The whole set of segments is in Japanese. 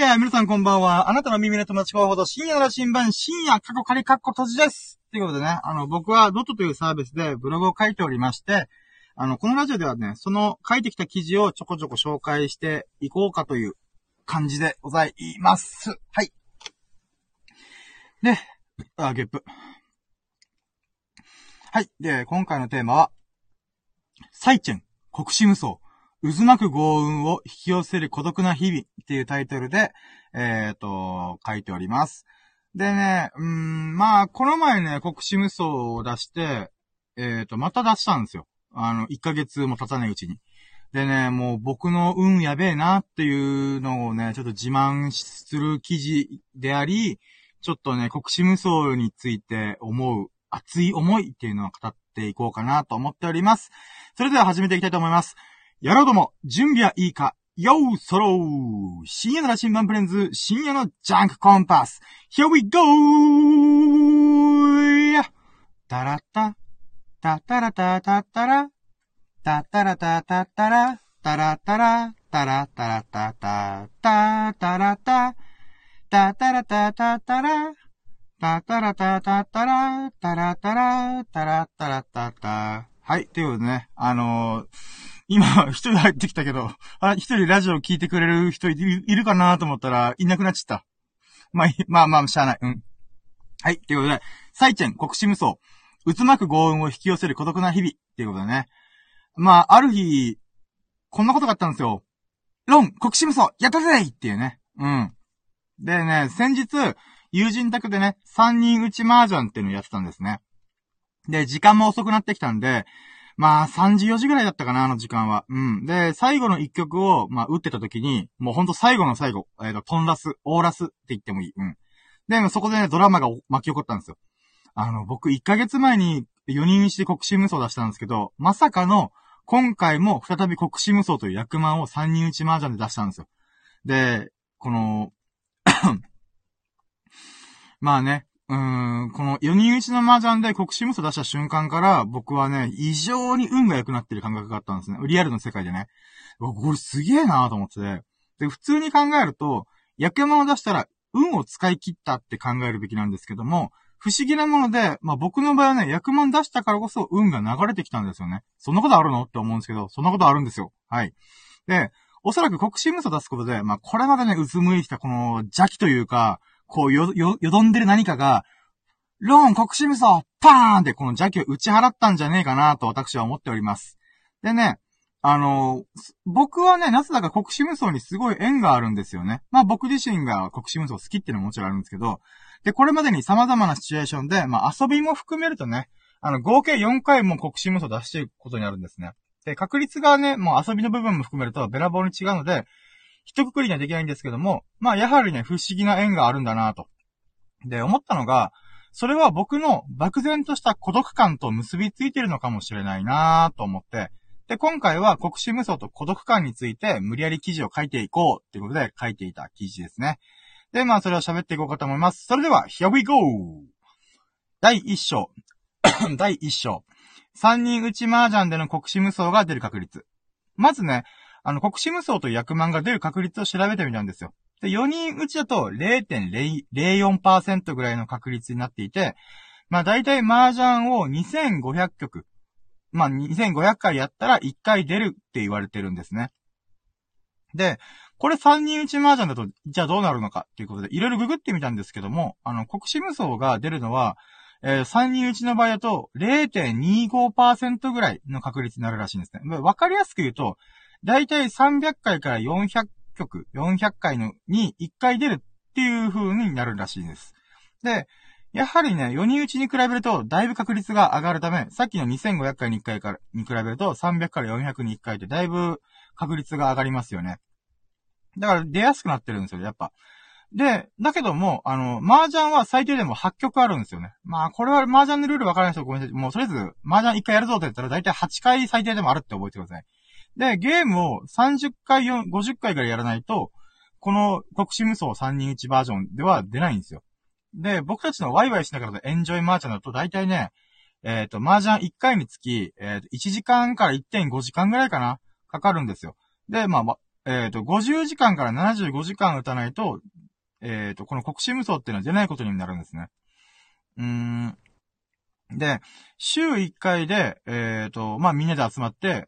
えー、皆さんこんばんは。あなたの耳の友達候補と深夜の新聞、深夜過去仮過去閉じです。ということでね、あの、僕はドットというサービスでブログを書いておりまして、あの、このラジオではね、その書いてきた記事をちょこちょこ紹介していこうかという感じでございます。はい。で、あ、ゲップ。はい。で、今回のテーマは、サイチェン、国士無双。渦巻く豪運を引き寄せる孤独な日々っていうタイトルで、えっ、ー、と、書いております。でね、うん、まあ、この前ね、国士無双を出して、えっ、ー、と、また出したんですよ。あの、1ヶ月も経たないうちに。でね、もう僕の運やべえなっていうのをね、ちょっと自慢する記事であり、ちょっとね、国士無双について思う熱い思いっていうのを語っていこうかなと思っております。それでは始めていきたいと思います。やろうども、準備はいいかよーそろー深夜の羅針盤プレンズ、深夜のジャンクコンパス !Here we go! タラッタ、タタラタタタラ、タタラタタタラ、タラタラ、タラタラタタタ、タラタ、タタラタタタラ、タタラタタタラ、タラタラ、タラタラタタ。はい、ということでね、あのー今、一人入ってきたけど、あ、一人ラジオ聞いてくれる人いるかなと思ったら、いなくなっちゃった。まあ、まあまあ、しゃあない。うん。はい。ということで、サイチェン、国士無双、渦巻く豪運を引き寄せる孤独な日々。っていうことでね。まあ、ある日、こんなことがあったんですよ。ロン、国士無双、やったぜっていうね。うん。でね、先日、友人宅でね、三人打ち麻雀っていうのをやってたんですね。で、時間も遅くなってきたんで、まあ、3時4時ぐらいだったかな、あの時間は。うん。で、最後の一曲を、まあ、打ってた時に、もうほんと最後の最後、えっ、ー、と、トンラス、オーラスって言ってもいい。うん。で、そこでね、ドラマが巻き起こったんですよ。あの、僕、1ヶ月前に4人一で国士無双出したんですけど、まさかの、今回も再び国士無双という役満を3人打ち麻雀で出したんですよ。で、この まあね、うーん、この4人打ちの麻雀で国士無双出した瞬間から、僕はね、異常に運が良くなってる感覚があったんですね。リアルの世界でね。これすげえなーと思ってて。で、普通に考えると、役山を出したら、運を使い切ったって考えるべきなんですけども、不思議なもので、まあ僕の場合はね、役満出したからこそ運が流れてきたんですよね。そんなことあるのって思うんですけど、そんなことあるんですよ。はい。で、おそらく国士無双出すことで、まあこれまでね、うつむいてきたこの邪気というか、こうよ、よ、よどんでる何かが、ローン国士無双パーンってこの邪気を打ち払ったんじゃねえかなと私は思っております。でね、あのー、僕はね、なぜだか国士無双にすごい縁があるんですよね。まあ僕自身が国士無双好きっていうのももちろんあるんですけど、で、これまでに様々なシチュエーションで、まあ遊びも含めるとね、あの、合計4回も国士無双出していくことになるんですね。で、確率がね、もう遊びの部分も含めるとべらぼうに違うので、一括りにはできないんですけども、まあ、やはりね、不思議な縁があるんだなと。で、思ったのが、それは僕の漠然とした孤独感と結びついてるのかもしれないなと思って、で、今回は国士無双と孤独感について無理やり記事を書いていこうっていうことで書いていた記事ですね。で、まあ、それを喋っていこうかと思います。それでは、here we go! 第1章。第1章。3人打ち麻雀での国士無双が出る確率。まずね、あの、国士無双という役満が出る確率を調べてみたんですよ。で、4人打ちだと0.04%ぐらいの確率になっていて、まあ大体麻雀を2500曲、まあ2500回やったら1回出るって言われてるんですね。で、これ3人打ち麻雀だと、じゃあどうなるのかっていうことで、いろいろググってみたんですけども、あの、国士無双が出るのは、えー、3人打ちの場合だと0.25%ぐらいの確率になるらしいんですね。わかりやすく言うと、だいたい300回から400曲、400回のに1回出るっていう風になるらしいです。で、やはりね、4人打ちに比べると、だいぶ確率が上がるため、さっきの2500回に1回からに比べると、300から400に1回ってだいぶ確率が上がりますよね。だから出やすくなってるんですよ、やっぱ。で、だけども、あの、麻雀は最低でも8曲あるんですよね。まあ、これは麻雀のルールわからない人ごめんなさい。もう、とりあえず、麻雀1回やるぞって言ったら、だいたい8回最低でもあるって覚えてください。で、ゲームを30回、50回からやらないと、この国士無双3人1バージョンでは出ないんですよ。で、僕たちのワイワイしながらのエンジョイマーチャンだと大体ね、えっ、ー、と、麻雀1回につき、えっ、ー、と、1時間から1.5時間ぐらいかなかかるんですよ。で、まあ、えっ、ー、と、50時間から75時間打たないと、えっ、と、この国士無双っていうのは出ないことになるんですね。うーん。で、週1回で、えっ、と、まあ、みんなで集まって、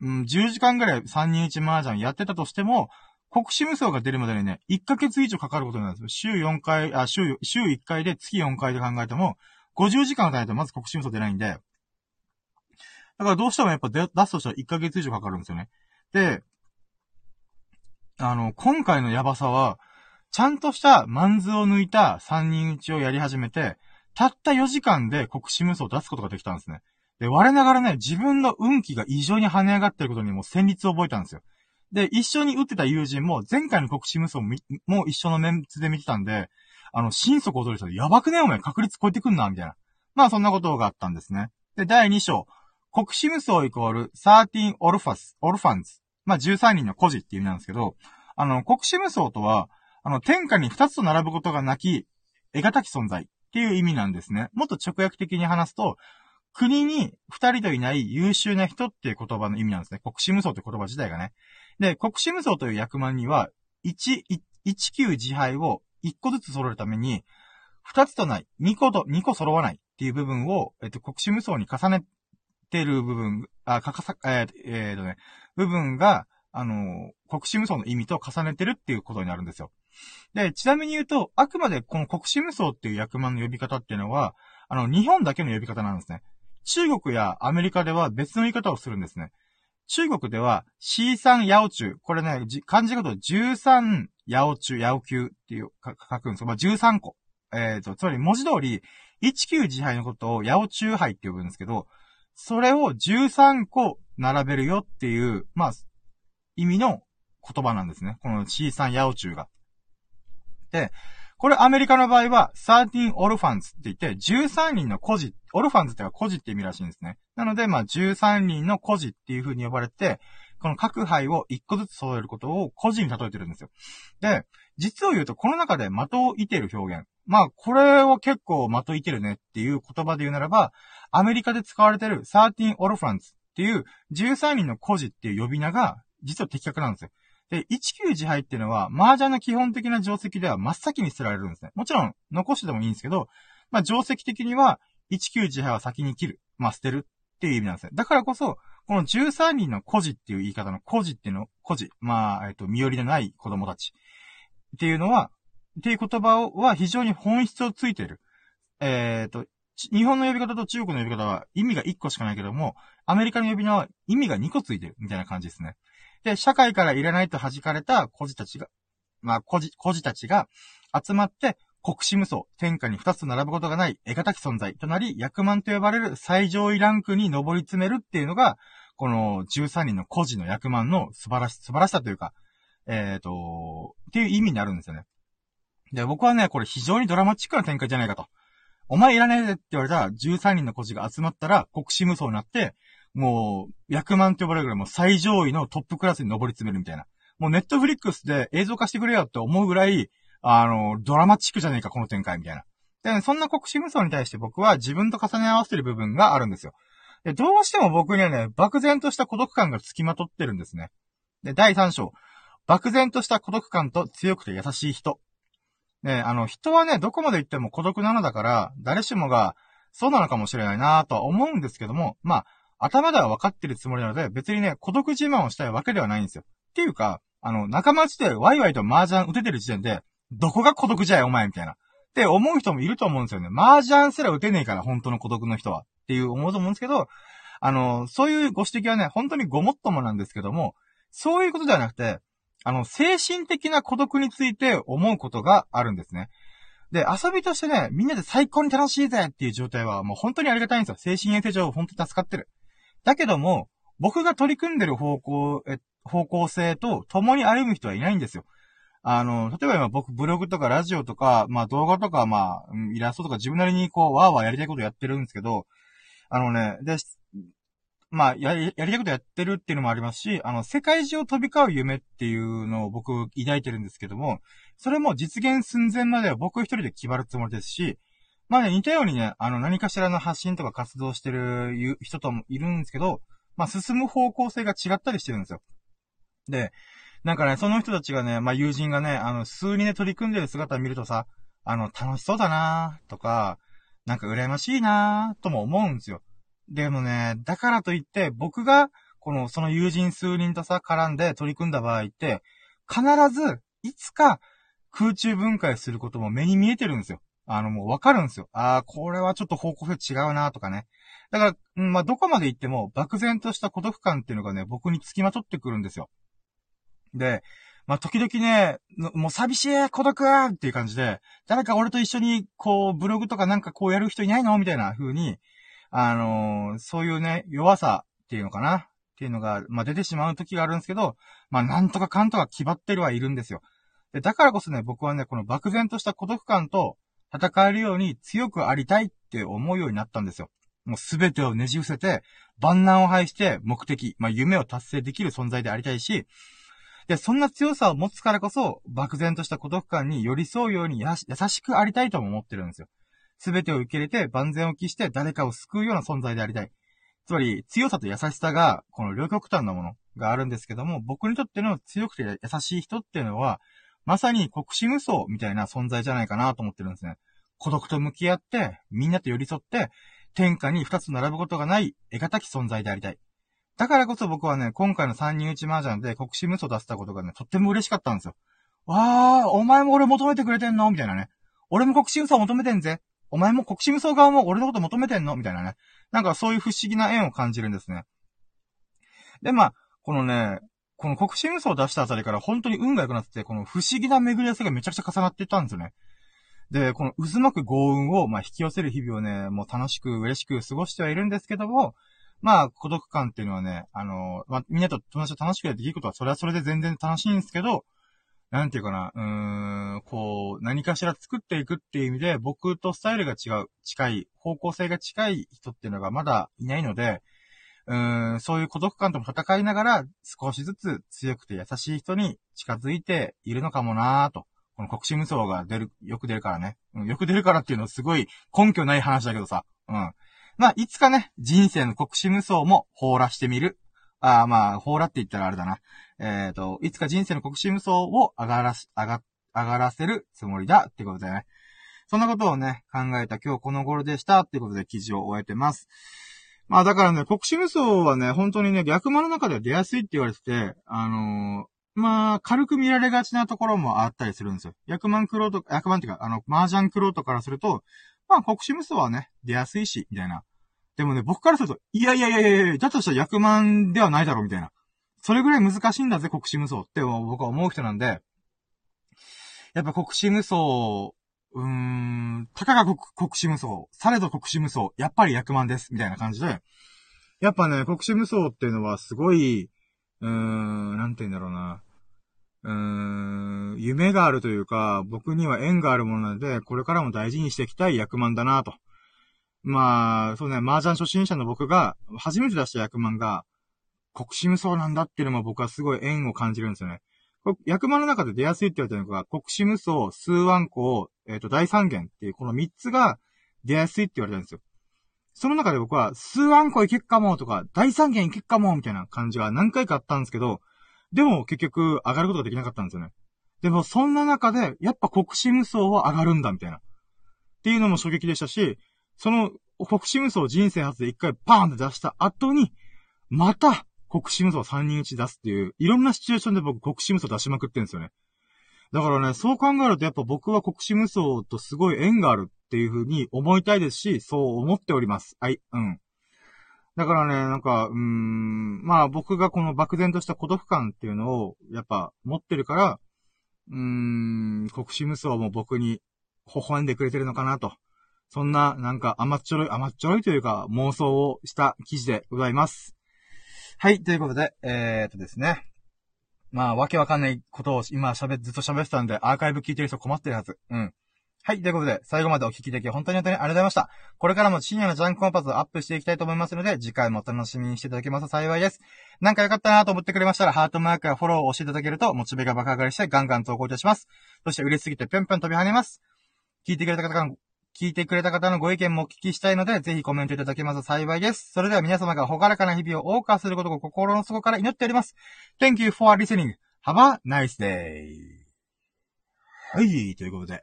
うん、10時間ぐらい3人1麻雀やってたとしても、国士無双が出るまでにね、1ヶ月以上かかることになるんですよ。週4回、あ、週、週1回で月4回で考えても、50時間打たないとまず国士無双出ないんで、だからどうしてもやっぱ出すとしたら1ヶ月以上かかるんですよね。で、あの、今回のヤバさは、ちゃんとしたマンズを抜いた3人打ちをやり始めて、たった4時間で国士無双を出すことができたんですね。で、我ながらね、自分の運気が異常に跳ね上がってることにも戦慄を覚えたんですよ。で、一緒に打ってた友人も、前回の国士無双もも一緒のメンツで見てたんで、あの、心底踊り人でやばくねお前確率超えてくんな、みたいな。まあそんなことがあったんですね。で、第2章。国士無双イコール13オルファス、オルファンズ。まあ13人の孤児っていう意味なんですけど、あの、国士無双とは、あの、天下に2つと並ぶことがなき、得難き存在っていう意味なんですね。もっと直訳的に話すと、国に2人といない優秀な人っていう言葉の意味なんですね。国士無双って言葉自体がね。で、国士無双という役満には、1、1級自敗を1個ずつ揃えるために、2つとない、2個と、2個揃わないっていう部分を、えっと、国士無双に重ねてる部分、あ、かかさ、えー、えー、とね、部分が、あの、国士無双の意味と重ねてるっていうことになるんですよ。で、ちなみに言うと、あくまでこの国士無双っていう役満の呼び方っていうのは、あの、日本だけの呼び方なんですね。中国やアメリカでは別の言い方をするんですね。中国では C3 ヤオチュこれね、漢字がと13ヤオチュ、ヤオキュっていう書くんです。まあ、13個。えっ、ー、と、つまり文字通り、19自敗のことをヤオチュ杯って呼ぶんですけど、それを13個並べるよっていう、まあ、意味の言葉なんですね。この C3 ヤオチュが。で、これアメリカの場合は、13オルファンズって言って、13人の孤児、オルファンズっては孤児って意味らしいんですね。なので、まあ、13人の孤児っていう風に呼ばれて、この各杯を1個ずつ揃えることを孤児に例えてるんですよ。で、実を言うと、この中で的を射てる表現。まあ、これは結構的いてるねっていう言葉で言うならば、アメリカで使われてる13オルファンズっていう13人の孤児っていう呼び名が、実は的確なんですよ。で、19自敗っていうのは、麻雀の基本的な定石では真っ先に捨てられるんですね。もちろん、残してでもいいんですけど、まあ、定石的には、19自敗は先に切る。まあ、捨てるっていう意味なんですね。だからこそ、この13人の孤児っていう言い方の孤児っていうの、孤児。まあ、えっと、身寄りのない子供たち。っていうのは、っていう言葉は非常に本質をついている。えっ、と、日本の呼び方と中国の呼び方は意味が1個しかないけども、アメリカの呼び名は意味が2個ついてるみたいな感じですね。で、社会からいらないと弾かれた孤児たちが、まあ、孤児、孤児たちが集まって、国士無双、天下に二つと並ぶことがない得難き存在となり、役満と呼ばれる最上位ランクに上り詰めるっていうのが、この13人の孤児の役満の素晴らし、素晴らしさというか、えっ、ー、と、っていう意味になるんですよね。で、僕はね、これ非常にドラマチックな展開じゃないかと。お前いらねえって言われた13人の孤児が集まったら国士無双になって、もう、役満って呼ばれるぐらいもう最上位のトップクラスに上り詰めるみたいな。もうネットフリックスで映像化してくれよって思うぐらい、あの、ドラマチックじゃねえか、この展開みたいな。で、そんな国士無双に対して僕は自分と重ね合わせてる部分があるんですよ。で、どうしても僕にはね、漠然とした孤独感が付きまとってるんですね。で、第3章。漠然とした孤独感と強くて優しい人。ね、あの、人はね、どこまで行っても孤独なのだから、誰しもが、そうなのかもしれないなぁとは思うんですけども、まあ、頭では分かってるつもりなので、別にね、孤独自慢をしたいわけではないんですよ。っていうか、あの、仲間内でワイワイと麻雀打ててる時点で、どこが孤独じゃいお前みたいな。って思う人もいると思うんですよね。麻雀すら打てねえから、本当の孤独の人は。っていう思うと思うんですけど、あの、そういうご指摘はね、本当にごもっともなんですけども、そういうことではなくて、あの、精神的な孤独について思うことがあるんですね。で、遊びとしてね、みんなで最高に楽しいぜっていう状態はもう本当にありがたいんですよ。精神衛生上本当に助かってる。だけども、僕が取り組んでる方向、え、方向性と共に歩む人はいないんですよ。あの、例えば今僕ブログとかラジオとか、まあ動画とか、まあ、イラストとか自分なりにこう、わーわーやりたいことやってるんですけど、あのね、で、まあ、や、やりたいことやってるっていうのもありますし、あの、世界中を飛び交う夢っていうのを僕抱いてるんですけども、それも実現寸前までは僕一人で決まるつもりですし、まあね、似たようにね、あの、何かしらの発信とか活動してる人ともいるんですけど、まあ、進む方向性が違ったりしてるんですよ。で、なんかね、その人たちがね、まあ、友人がね、あの、数人で取り組んでる姿を見るとさ、あの、楽しそうだなとか、なんか羨ましいなとも思うんですよ。でもね、だからといって、僕が、この、その友人数人とさ、絡んで取り組んだ場合って、必ず、いつか、空中分解することも目に見えてるんですよ。あの、もうわかるんですよ。ああ、これはちょっと方向性違うなとかね。だから、うん、まあ、どこまで行っても、漠然とした孤独感っていうのがね、僕に付きまとってくるんですよ。で、まあ、時々ね、もう寂しい、孤独っていう感じで、誰か俺と一緒に、こう、ブログとかなんかこうやる人いないの？みたいな風に、あのー、そういうね、弱さっていうのかな？っていうのが、まあ、出てしまう時があるんですけど、まあ、なんとかかんとか決まってるはいるんですよ。で、だからこそね、僕はね、この漠然とした孤独感と戦えるように強くありたいって思うようになったんですよ。もうすべてをねじ伏せて、万難を排して目的、まあ、夢を達成できる存在でありたいし、で、そんな強さを持つからこそ、漠然とした孤独感に寄り添うように優しくありたいとも思ってるんですよ。すべてを受け入れて万全を期して誰かを救うような存在でありたい。つまり、強さと優しさが、この両極端なものがあるんですけども、僕にとっての強くて優しい人っていうのは、まさに国士無双みたいな存在じゃないかなと思ってるんですね。孤独と向き合って、みんなと寄り添って、天下に二つ並ぶことがない、得難き存在でありたい。だからこそ僕はね、今回の三人打ち麻雀で国士無双出せたことがね、とっても嬉しかったんですよ。わー、お前も俺求めてくれてんのみたいなね。俺も国士無双求めてんぜ。お前も国士無双側も俺のこと求めてんの？みたいなね。なんかそういう不思議な縁を感じるんですね。で、まあ、このね、この国士無双を出したあたりから本当に運が良くなってて、この不思議な巡り合わせがめちゃくちゃ重なっていったんですよね。で、この渦巻く豪運を、まあ、引き寄せる日々をね、もう楽しく嬉しく過ごしてはいるんですけども、まあ、孤独感っていうのはね、あの、まあ、みんなと友達と楽しくやっていいことは、それはそれで全然楽しいんですけど、なんていうかな、うーん、こう、何かしら作っていくっていう意味で、僕とスタイルが違う、近い、方向性が近い人っていうのがまだいないので、うん、そういう孤独感とも戦いながら、少しずつ強くて優しい人に近づいているのかもなぁと。この国士無双が出る、よく出るからね。うん、よく出るからっていうのはすごい根拠ない話だけどさ。うん。まあ、いつかね、人生の国士無双も放らしてみる。ああ、まあ、放らって言ったらあれだな。えっ、ー、と、いつか人生の国士無双を上がらし、上が、上がらせるつもりだってことでね。そんなことをね、考えた今日この頃でしたっていうことで記事を終えてます。まあだからね、国士無双はね、本当にね、逆間の中では出やすいって言われてて、あのー、まあ、軽く見られがちなところもあったりするんですよ。役満クロート、役満っていうか、あの、麻雀クロートからすると、まあ、国士無双はね、出やすいし、みたいな。でもね、僕からすると、いやいやいやいやいやだとしたら役満ではないだろう、みたいな。それぐらい難しいんだぜ、国士無双って僕は思う人なんで、やっぱ国士無双、うーん、たかが国国士無双、されど国士無双、やっぱり役満です、みたいな感じで、やっぱね、国士無双っていうのはすごい、うーん、なんて言うんだろうな。うーん、夢があるというか、僕には縁があるものなので、これからも大事にしていきたい役満だなと。まあ、そうね、麻雀初心者の僕が、初めて出した役満が、国士無双なんだっていうのも僕はすごい縁を感じるんですよね。役満の中で出やすいって言われてるのが、国士無双、数万個、えっ、ー、と、大三元っていう、この三つが出やすいって言われてるんですよ。その中で僕は、数万個いけっかもとか、大三元いけっかもみたいな感じが何回かあったんですけど、でも結局上がることができなかったんですよね。でもそんな中で、やっぱ国士無双は上がるんだみたいな。っていうのも衝撃でしたし、その、国士無双人生初で一回パーンって出した後に、また、国士無双3人打ち出すっていう、いろんなシチュエーションで僕国士無双出しまくってるんですよね。だからね、そう考えるとやっぱ僕は国士無双とすごい縁があるっていう風に思いたいですし、そう思っております。はい、うん。だからね、なんか、うーん、まあ僕がこの漠然とした孤独感っていうのを、やっぱ持ってるから、うーん、国士無双も僕に微笑んでくれてるのかなと。そんな、なんか甘っちょろい、甘っちょろいというか妄想をした記事でございます。はい、ということで、えー、っとですね。まあ、わけわかんないことを今喋、ずっと喋ってたんで、アーカイブ聞いてる人困ってるはず。うん。はい。ということで、最後までお聞きでき本当に本当にありがとうございました。これからも深夜のジャンクコンパスをアップしていきたいと思いますので、次回もお楽しみにしていただけますと幸いです。なんか良かったなと思ってくれましたら、ハートマークやフォローを押していただけると、モチベが爆上がりしてガンガン投稿いたします。そして嬉しすぎてぴょんぴょん飛び跳ねます。聞いてくれた方、聞いてくれた方のご意見もお聞きしたいので、ぜひコメントいただけますと幸いです。それでは皆様がほがらかな日々を謳歌することを心の底から祈っております。Thank you for listening. Have a nice day! はい、ということで。ありが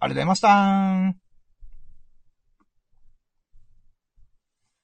とうございました